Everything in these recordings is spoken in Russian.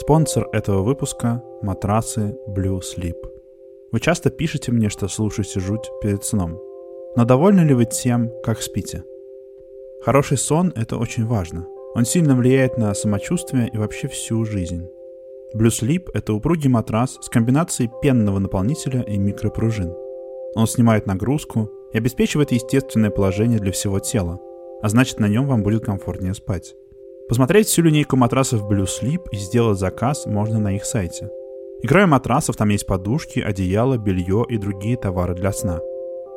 Спонсор этого выпуска – матрасы Blue Sleep. Вы часто пишете мне, что слушаете жуть перед сном. Но довольны ли вы тем, как спите? Хороший сон – это очень важно. Он сильно влияет на самочувствие и вообще всю жизнь. Blue Sleep – это упругий матрас с комбинацией пенного наполнителя и микропружин. Он снимает нагрузку и обеспечивает естественное положение для всего тела, а значит на нем вам будет комфортнее спать. Посмотреть всю линейку матрасов Blue Sleep и сделать заказ можно на их сайте. И матрасов там есть подушки, одеяло, белье и другие товары для сна.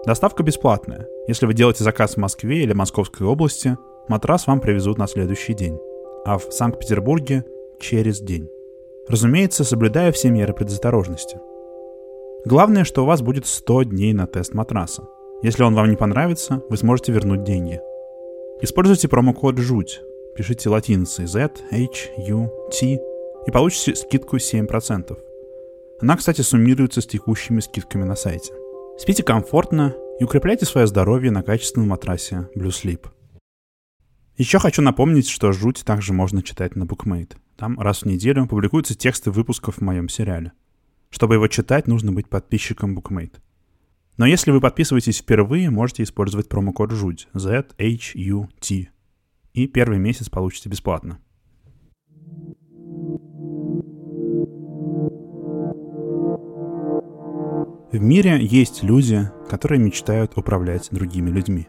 Доставка бесплатная. Если вы делаете заказ в Москве или Московской области, матрас вам привезут на следующий день, а в Санкт-Петербурге — через день. Разумеется, соблюдая все меры предосторожности. Главное, что у вас будет 100 дней на тест матраса. Если он вам не понравится, вы сможете вернуть деньги. Используйте промокод «ЖУТЬ», пишите латиницей Z, H, U, T и получите скидку 7%. Она, кстати, суммируется с текущими скидками на сайте. Спите комфортно и укрепляйте свое здоровье на качественном матрасе Blue Sleep. Еще хочу напомнить, что «Жуть» также можно читать на BookMate. Там раз в неделю публикуются тексты выпусков в моем сериале. Чтобы его читать, нужно быть подписчиком BookMate. Но если вы подписываетесь впервые, можете использовать промокод ЖУТь Z H U T и первый месяц получите бесплатно. В мире есть люди, которые мечтают управлять другими людьми.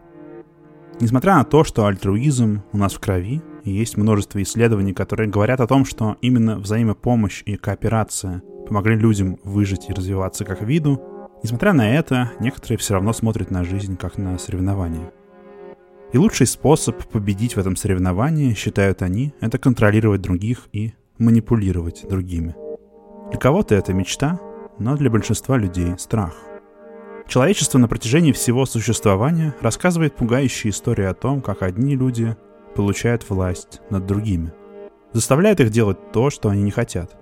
Несмотря на то, что альтруизм у нас в крови, есть множество исследований, которые говорят о том, что именно взаимопомощь и кооперация помогли людям выжить и развиваться как виду, несмотря на это, некоторые все равно смотрят на жизнь как на соревнование – и лучший способ победить в этом соревновании, считают они, это контролировать других и манипулировать другими. Для кого-то это мечта, но для большинства людей страх. Человечество на протяжении всего существования рассказывает пугающие истории о том, как одни люди получают власть над другими. Заставляют их делать то, что они не хотят.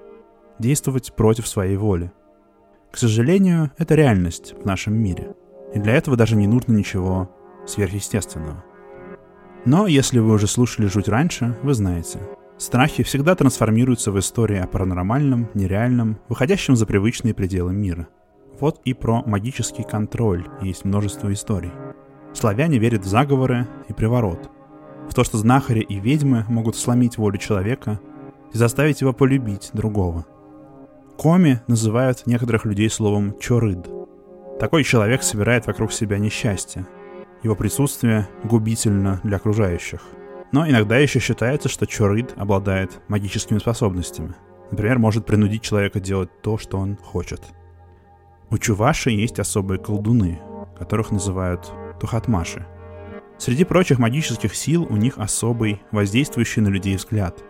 Действовать против своей воли. К сожалению, это реальность в нашем мире. И для этого даже не нужно ничего сверхъестественного. Но если вы уже слушали «Жуть» раньше, вы знаете. Страхи всегда трансформируются в истории о паранормальном, нереальном, выходящем за привычные пределы мира. Вот и про магический контроль есть множество историй. Славяне верят в заговоры и приворот. В то, что знахари и ведьмы могут сломить волю человека и заставить его полюбить другого. Коми называют некоторых людей словом «чорыд». Такой человек собирает вокруг себя несчастье, его присутствие губительно для окружающих. Но иногда еще считается, что Чорид обладает магическими способностями. Например, может принудить человека делать то, что он хочет. У Чуваши есть особые колдуны, которых называют Тухатмаши. Среди прочих магических сил у них особый, воздействующий на людей взгляд.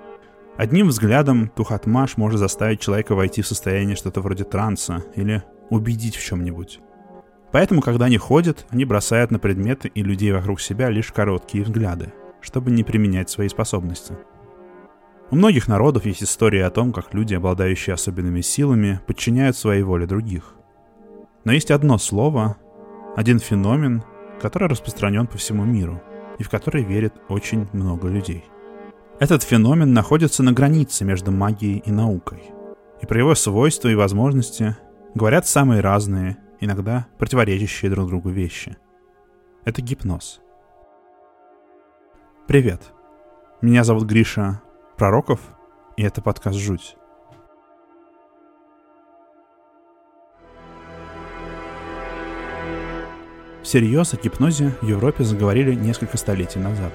Одним взглядом Тухатмаш может заставить человека войти в состояние что-то вроде транса или убедить в чем-нибудь. Поэтому, когда они ходят, они бросают на предметы и людей вокруг себя лишь короткие взгляды, чтобы не применять свои способности. У многих народов есть история о том, как люди, обладающие особенными силами, подчиняют своей воле других. Но есть одно слово, один феномен, который распространен по всему миру и в который верит очень много людей. Этот феномен находится на границе между магией и наукой. И про его свойства и возможности говорят самые разные иногда противоречащие друг другу вещи. Это гипноз. Привет. Меня зовут Гриша Пророков, и это подкаст «Жуть». Всерьез о гипнозе в Европе заговорили несколько столетий назад.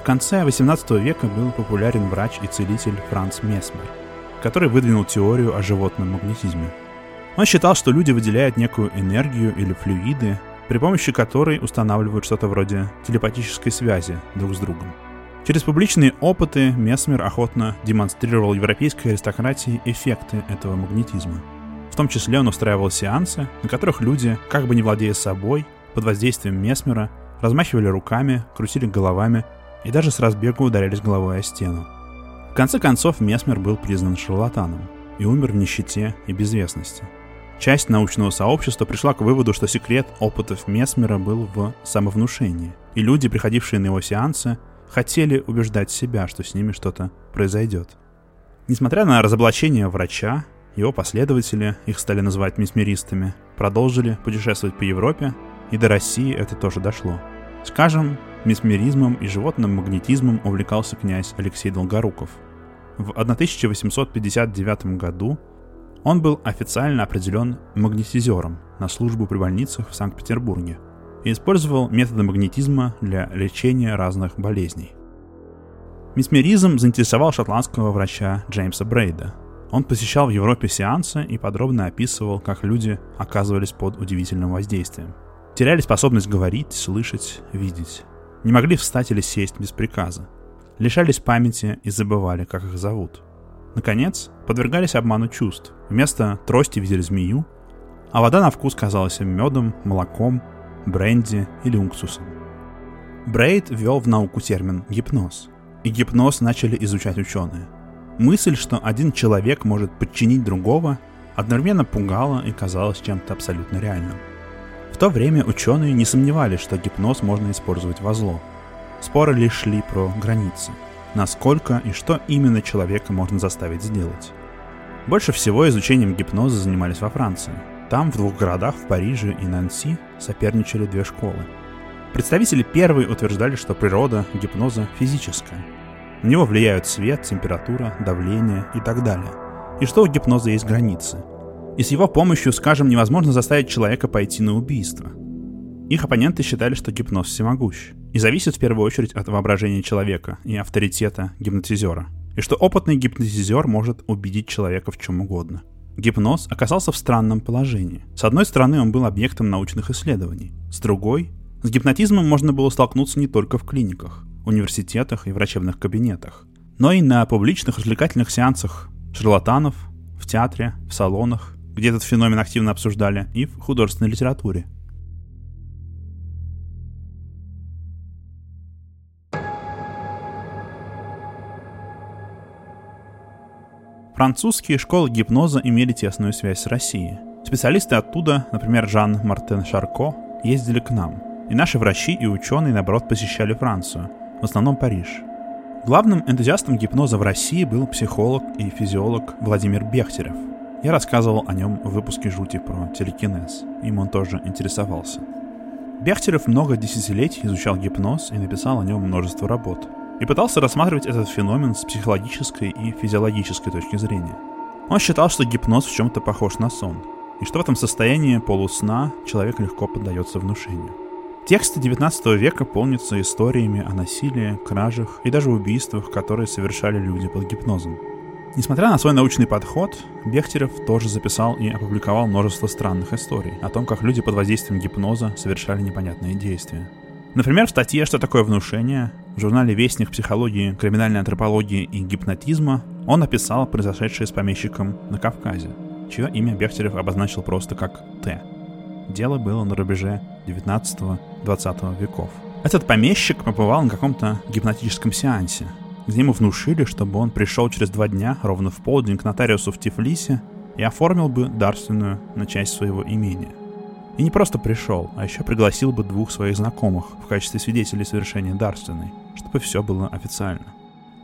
В конце XVIII века был популярен врач и целитель Франц Месмер, который выдвинул теорию о животном магнетизме – он считал, что люди выделяют некую энергию или флюиды, при помощи которой устанавливают что-то вроде телепатической связи друг с другом. Через публичные опыты Месмер охотно демонстрировал европейской аристократии эффекты этого магнетизма. В том числе он устраивал сеансы, на которых люди, как бы не владея собой, под воздействием Месмера, размахивали руками, крутили головами и даже с разбегу ударялись головой о стену. В конце концов, Месмер был признан шарлатаном и умер в нищете и безвестности – Часть научного сообщества пришла к выводу, что секрет опытов Месмера был в самовнушении, и люди, приходившие на его сеансы, хотели убеждать себя, что с ними что-то произойдет. Несмотря на разоблачение врача, его последователи, их стали называть месмеристами, продолжили путешествовать по Европе, и до России это тоже дошло. Скажем, месмеризмом и животным магнетизмом увлекался князь Алексей Долгоруков. В 1859 году он был официально определен магнетизером на службу при больницах в Санкт-Петербурге и использовал методы магнетизма для лечения разных болезней. Месмеризм заинтересовал шотландского врача Джеймса Брейда. Он посещал в Европе сеансы и подробно описывал, как люди оказывались под удивительным воздействием. Теряли способность говорить, слышать, видеть. Не могли встать или сесть без приказа. Лишались памяти и забывали, как их зовут. Наконец, подвергались обману чувств. Вместо трости видели змею, а вода на вкус казалась им медом, молоком, бренди или уксусом. Брейд ввел в науку термин «гипноз», и гипноз начали изучать ученые. Мысль, что один человек может подчинить другого, одновременно пугала и казалась чем-то абсолютно реальным. В то время ученые не сомневались, что гипноз можно использовать во зло. Споры лишь шли про границы, насколько и что именно человека можно заставить сделать. Больше всего изучением гипноза занимались во Франции. Там, в двух городах, в Париже и Нанси, соперничали две школы – Представители первой утверждали, что природа гипноза физическая. На него влияют свет, температура, давление и так далее. И что у гипноза есть границы. И с его помощью, скажем, невозможно заставить человека пойти на убийство. Их оппоненты считали, что гипноз всемогущ и зависит в первую очередь от воображения человека и авторитета гипнотизера, и что опытный гипнотизер может убедить человека в чем угодно. Гипноз оказался в странном положении. С одной стороны, он был объектом научных исследований, с другой с гипнотизмом можно было столкнуться не только в клиниках, университетах и врачебных кабинетах, но и на публичных развлекательных сеансах шарлатанов, в театре, в салонах, где этот феномен активно обсуждали, и в художественной литературе. Французские школы гипноза имели тесную связь с Россией. Специалисты оттуда, например, Жан Мартен Шарко, ездили к нам – и наши врачи и ученые, наоборот, посещали Францию, в основном Париж. Главным энтузиастом гипноза в России был психолог и физиолог Владимир Бехтерев. Я рассказывал о нем в выпуске «Жути» про телекинез. Им он тоже интересовался. Бехтерев много десятилетий изучал гипноз и написал о нем множество работ. И пытался рассматривать этот феномен с психологической и физиологической точки зрения. Он считал, что гипноз в чем-то похож на сон, и что в этом состоянии полусна человек легко поддается внушению. Тексты XIX века полнятся историями о насилии, кражах и даже убийствах, которые совершали люди под гипнозом. Несмотря на свой научный подход, Бехтерев тоже записал и опубликовал множество странных историй о том, как люди под воздействием гипноза совершали непонятные действия. Например, в статье «Что такое внушение» в журнале «Вестник психологии, криминальной антропологии и гипнотизма» он описал произошедшее с помещиком на Кавказе, чье имя Бехтерев обозначил просто как «Т». Дело было на рубеже 19-20 веков. Этот помещик побывал на каком-то гипнотическом сеансе, где ему внушили, чтобы он пришел через два дня, ровно в полдень, к нотариусу в Тифлисе и оформил бы дарственную на часть своего имения. И не просто пришел, а еще пригласил бы двух своих знакомых в качестве свидетелей совершения дарственной, чтобы все было официально.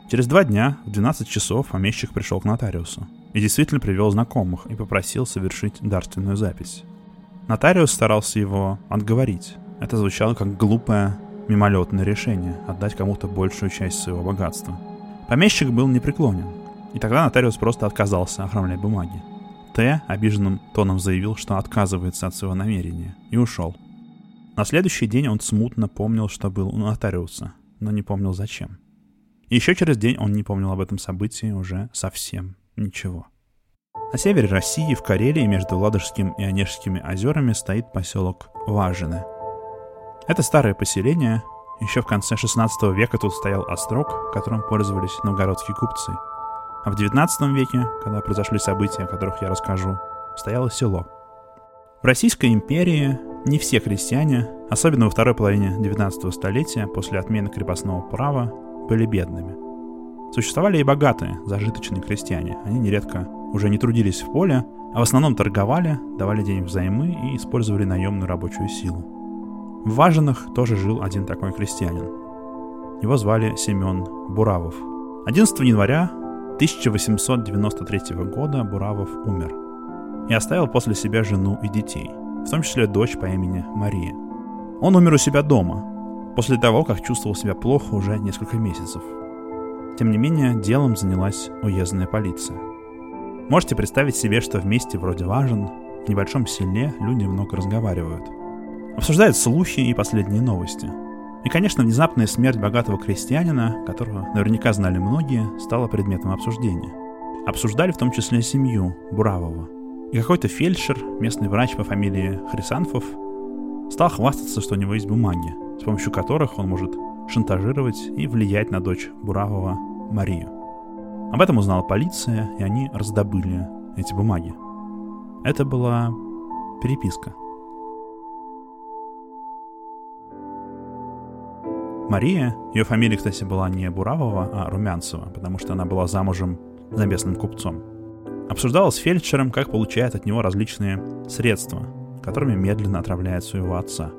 Через два дня, в 12 часов, помещик пришел к нотариусу и действительно привел знакомых и попросил совершить дарственную запись. Нотариус старался его отговорить. Это звучало как глупое мимолетное решение отдать кому-то большую часть своего богатства. Помещик был непреклонен, и тогда нотариус просто отказался оформлять бумаги. Т. обиженным тоном заявил, что отказывается от своего намерения, и ушел. На следующий день он смутно помнил, что был у нотариуса, но не помнил зачем. Еще через день он не помнил об этом событии уже совсем ничего. На севере России, в Карелии, между Ладожским и Онежскими озерами, стоит поселок Важины. Это старое поселение. Еще в конце 16 века тут стоял острог, которым пользовались новгородские купцы. А в 19 веке, когда произошли события, о которых я расскажу, стояло село. В Российской империи не все крестьяне, особенно во второй половине 19 столетия, после отмены крепостного права, были бедными. Существовали и богатые, зажиточные крестьяне. Они нередко уже не трудились в поле, а в основном торговали, давали денег взаймы и использовали наемную рабочую силу. В Важинах тоже жил один такой крестьянин. Его звали Семен Буравов. 11 января 1893 года Буравов умер и оставил после себя жену и детей, в том числе дочь по имени Мария. Он умер у себя дома, после того, как чувствовал себя плохо уже несколько месяцев. Тем не менее, делом занялась уездная полиция. Можете представить себе, что в месте вроде важен, в небольшом селе люди много разговаривают. Обсуждают слухи и последние новости – и, конечно, внезапная смерть богатого крестьянина, которого наверняка знали многие, стала предметом обсуждения. Обсуждали в том числе семью Буравова. И какой-то фельдшер, местный врач по фамилии Хрисанфов, стал хвастаться, что у него есть бумаги, с помощью которых он может шантажировать и влиять на дочь Буравова Марию. Об этом узнала полиция, и они раздобыли эти бумаги. Это была переписка – Мария, ее фамилия, кстати, была не Буравова, а Румянцева, потому что она была замужем за местным купцом. Обсуждала с фельдшером, как получает от него различные средства, которыми медленно отравляет своего отца.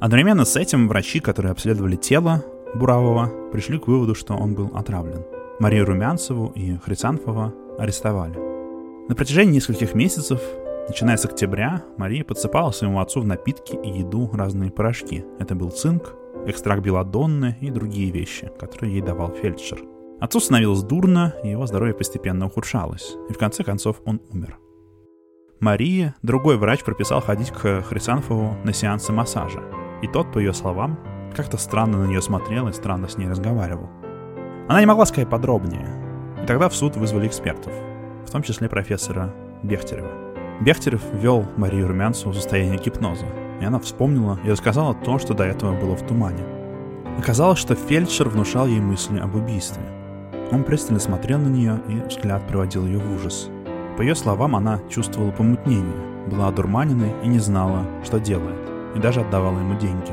Одновременно с этим врачи, которые обследовали тело Буравова, пришли к выводу, что он был отравлен. Марию Румянцеву и Хрисанфова арестовали. На протяжении нескольких месяцев, начиная с октября, Мария подсыпала своему отцу в напитки и еду разные порошки. Это был цинк, экстракт белодонны и другие вещи, которые ей давал фельдшер. Отцу становилось дурно, и его здоровье постепенно ухудшалось, и в конце концов он умер. Мария, другой врач, прописал ходить к Хрисанфову на сеансы массажа, и тот, по ее словам, как-то странно на нее смотрел и странно с ней разговаривал. Она не могла сказать подробнее, и тогда в суд вызвали экспертов, в том числе профессора Бехтерева. Бехтерев ввел Марию Румянцеву в состояние гипноза, и она вспомнила и рассказала то, что до этого было в тумане. Оказалось, что фельдшер внушал ей мысли об убийстве. Он пристально смотрел на нее, и взгляд приводил ее в ужас. По ее словам, она чувствовала помутнение, была одурманенной и не знала, что делает, и даже отдавала ему деньги.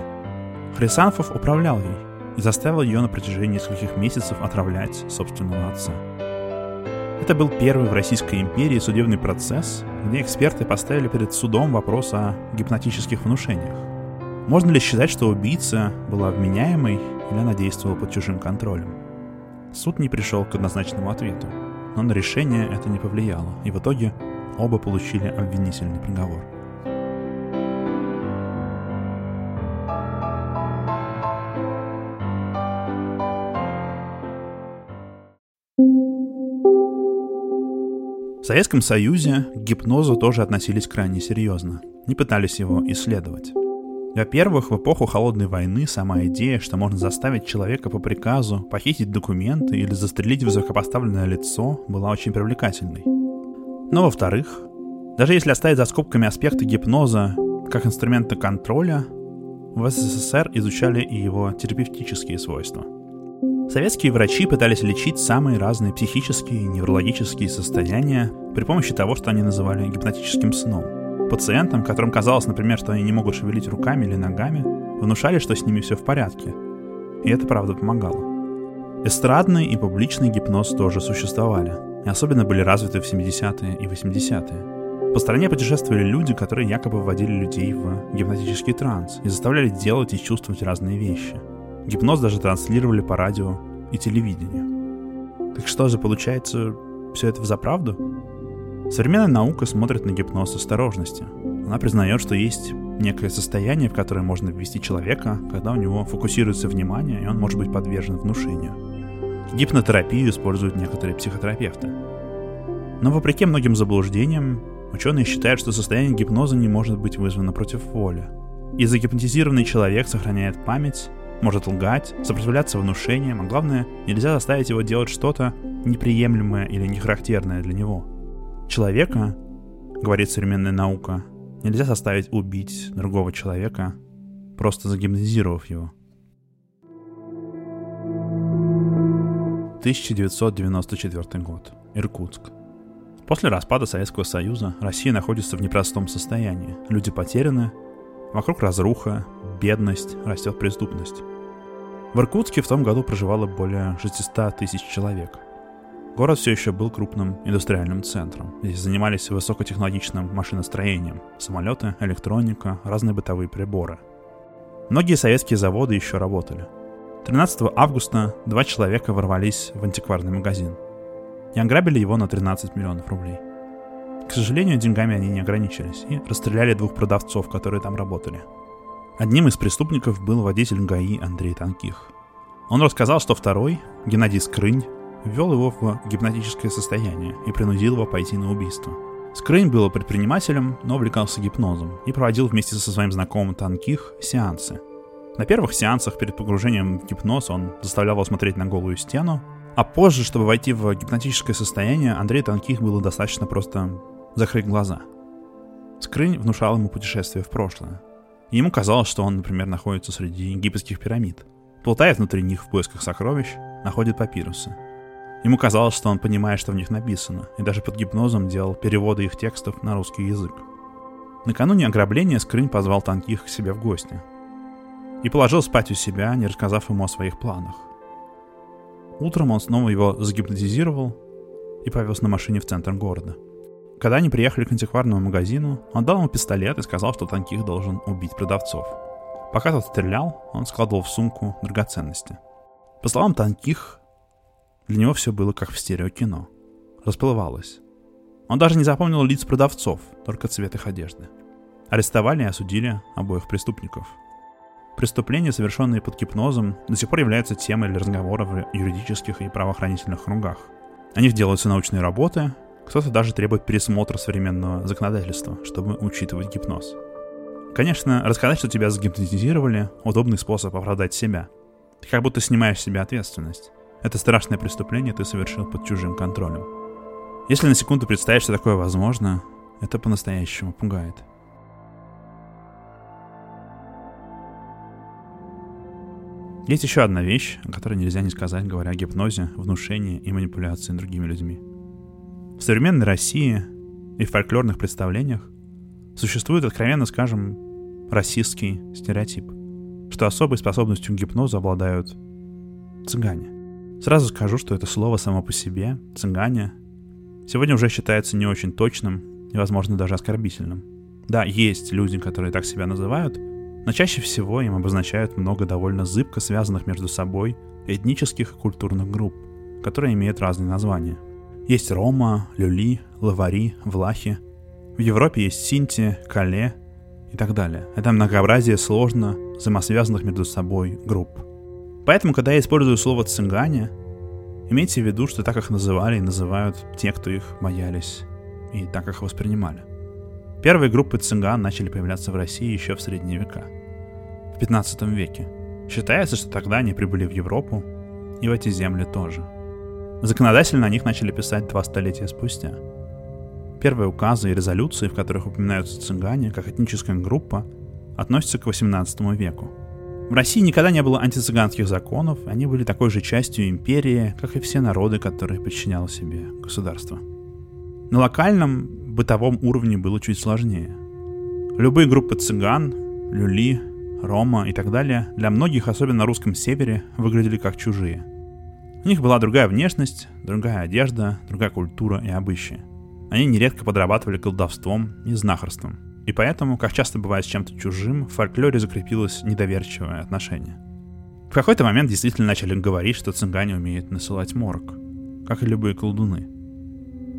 Хрисанфов управлял ей и заставил ее на протяжении нескольких месяцев отравлять собственного отца. Это был первый в Российской империи судебный процесс, где эксперты поставили перед судом вопрос о гипнотических внушениях. Можно ли считать, что убийца была вменяемой или она действовала под чужим контролем? Суд не пришел к однозначному ответу, но на решение это не повлияло, и в итоге оба получили обвинительный приговор. Советском Союзе к гипнозу тоже относились крайне серьезно, не пытались его исследовать. Во-первых, в эпоху Холодной войны сама идея, что можно заставить человека по приказу похитить документы или застрелить высокопоставленное лицо, была очень привлекательной. Но во-вторых, даже если оставить за скобками аспекты гипноза как инструмента контроля, в СССР изучали и его терапевтические свойства – Советские врачи пытались лечить самые разные психические и неврологические состояния при помощи того, что они называли гипнотическим сном. Пациентам, которым казалось, например, что они не могут шевелить руками или ногами, внушали, что с ними все в порядке. И это правда помогало. Эстрадный и публичный гипноз тоже существовали, и особенно были развиты в 70-е и 80-е. По стране путешествовали люди, которые якобы вводили людей в гипнотический транс и заставляли делать и чувствовать разные вещи – Гипноз даже транслировали по радио и телевидению. Так что же, получается, все это в заправду? Современная наука смотрит на гипноз с осторожностью. Она признает, что есть некое состояние, в которое можно ввести человека, когда у него фокусируется внимание, и он может быть подвержен внушению. Гипнотерапию используют некоторые психотерапевты. Но вопреки многим заблуждениям, ученые считают, что состояние гипноза не может быть вызвано против воли. И загипнотизированный человек сохраняет память может лгать, сопротивляться внушениям, а главное, нельзя заставить его делать что-то неприемлемое или нехарактерное для него. Человека, говорит современная наука, нельзя заставить убить другого человека, просто загипнотизировав его. 1994 год. Иркутск. После распада Советского Союза Россия находится в непростом состоянии. Люди потеряны, вокруг разруха, бедность, растет преступность. В Иркутске в том году проживало более 600 тысяч человек. Город все еще был крупным индустриальным центром. Здесь занимались высокотехнологичным машиностроением. Самолеты, электроника, разные бытовые приборы. Многие советские заводы еще работали. 13 августа два человека ворвались в антикварный магазин. и ограбили его на 13 миллионов рублей. К сожалению, деньгами они не ограничились и расстреляли двух продавцов, которые там работали. Одним из преступников был водитель ГАИ Андрей Танких. Он рассказал, что второй, Геннадий Скрынь, ввел его в гипнотическое состояние и принудил его пойти на убийство. Скрынь был предпринимателем, но увлекался гипнозом и проводил вместе со своим знакомым Танких сеансы. На первых сеансах перед погружением в гипноз он заставлял его смотреть на голую стену, а позже, чтобы войти в гипнотическое состояние, Андрей Танких было достаточно просто закрыть глаза. Скрынь внушал ему путешествие в прошлое. Ему казалось, что он, например, находится среди египетских пирамид. Плутает внутри них в поисках сокровищ, находит папирусы. Ему казалось, что он понимает, что в них написано, и даже под гипнозом делал переводы их текстов на русский язык. Накануне ограбления Скрынь позвал Танких к себе в гости. И положил спать у себя, не рассказав ему о своих планах. Утром он снова его загипнотизировал и повез на машине в центр города – когда они приехали к антикварному магазину, он дал ему пистолет и сказал, что Танких должен убить продавцов. Пока тот стрелял, он складывал в сумку драгоценности. По словам Танких, для него все было как в стереокино. Расплывалось. Он даже не запомнил лиц продавцов, только цвет их одежды. Арестовали и осудили обоих преступников. Преступления, совершенные под гипнозом, до сих пор являются темой для разговоров в юридических и правоохранительных кругах. О них делаются научные работы, кто-то даже требует пересмотра современного законодательства, чтобы учитывать гипноз. Конечно, рассказать, что тебя загипнотизировали – удобный способ оправдать себя. Ты как будто снимаешь с себя ответственность. Это страшное преступление ты совершил под чужим контролем. Если на секунду представить, что такое возможно, это по-настоящему пугает. Есть еще одна вещь, о которой нельзя не сказать, говоря о гипнозе, внушении и манипуляции другими людьми – в современной России и в фольклорных представлениях существует, откровенно скажем, расистский стереотип, что особой способностью к гипнозу обладают цыгане. Сразу скажу, что это слово само по себе, цыгане, сегодня уже считается не очень точным и, возможно, даже оскорбительным. Да, есть люди, которые так себя называют, но чаще всего им обозначают много довольно зыбко связанных между собой этнических и культурных групп, которые имеют разные названия – есть Рома, Люли, Лавари, Влахи. В Европе есть Синти, Кале и так далее. Это многообразие сложно взаимосвязанных между собой групп. Поэтому, когда я использую слово «цыгане», имейте в виду, что так их называли и называют те, кто их боялись, и так их воспринимали. Первые группы цыган начали появляться в России еще в средние века, в 15 веке. Считается, что тогда они прибыли в Европу и в эти земли тоже – Законодательно о них начали писать два столетия спустя. Первые указы и резолюции, в которых упоминаются цыгане как этническая группа, относятся к XVIII веку. В России никогда не было антицыганских законов, они были такой же частью империи, как и все народы, которые подчиняло себе государство. На локальном бытовом уровне было чуть сложнее. Любые группы цыган, люли, рома и так далее для многих, особенно на русском севере, выглядели как чужие – у них была другая внешность, другая одежда, другая культура и обычаи. Они нередко подрабатывали колдовством и знахарством. И поэтому, как часто бывает с чем-то чужим, в фольклоре закрепилось недоверчивое отношение. В какой-то момент действительно начали говорить, что цыгане умеют насылать морок, как и любые колдуны.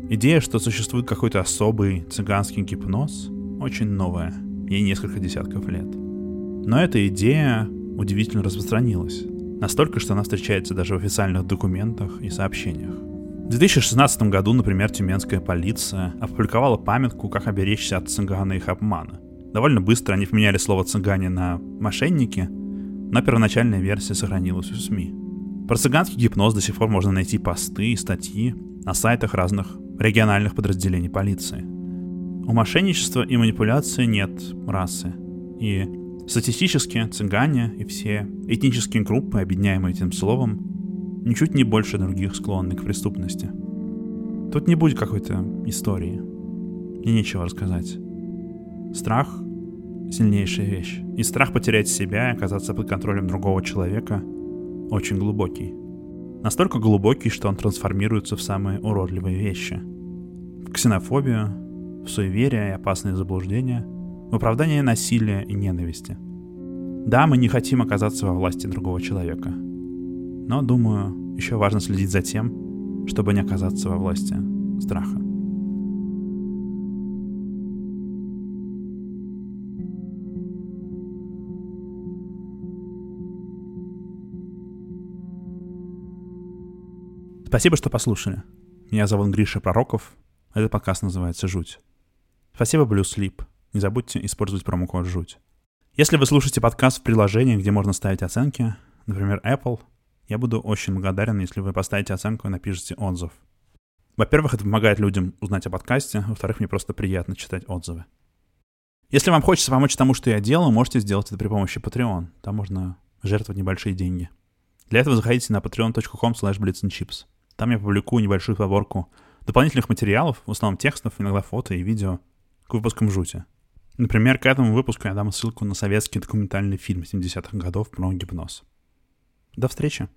Идея, что существует какой-то особый цыганский гипноз, очень новая, ей несколько десятков лет. Но эта идея удивительно распространилась. Настолько, что она встречается даже в официальных документах и сообщениях. В 2016 году, например, тюменская полиция опубликовала памятку, как оберечься от цыгана и их обмана. Довольно быстро они поменяли слово «цыгане» на «мошенники», но первоначальная версия сохранилась у СМИ. Про цыганский гипноз до сих пор можно найти посты и статьи на сайтах разных региональных подразделений полиции. У мошенничества и манипуляции нет расы, и Статистически цыгане и все этнические группы, объединяемые этим словом, ничуть не больше других склонны к преступности. Тут не будет какой-то истории. Мне нечего рассказать. Страх — сильнейшая вещь. И страх потерять себя и оказаться под контролем другого человека очень глубокий. Настолько глубокий, что он трансформируется в самые уродливые вещи. В ксенофобию, в суеверие и опасные заблуждения — в оправдание насилия и ненависти. Да, мы не хотим оказаться во власти другого человека. Но, думаю, еще важно следить за тем, чтобы не оказаться во власти страха. Спасибо, что послушали. Меня зовут Гриша Пророков. Этот подкаст называется «Жуть». Спасибо, Blue Sleep. Не забудьте использовать промокод «Жуть». Если вы слушаете подкаст в приложении, где можно ставить оценки, например, Apple, я буду очень благодарен, если вы поставите оценку и напишите отзыв. Во-первых, это помогает людям узнать о подкасте, во-вторых, мне просто приятно читать отзывы. Если вам хочется помочь тому, что я делаю, можете сделать это при помощи Patreon. Там можно жертвовать небольшие деньги. Для этого заходите на patreon.com slash там я публикую небольшую подборку дополнительных материалов, в основном текстов, иногда фото и видео, к выпускам жути. Например, к этому выпуску я дам ссылку на советский документальный фильм 70-х годов про гипноз. До встречи!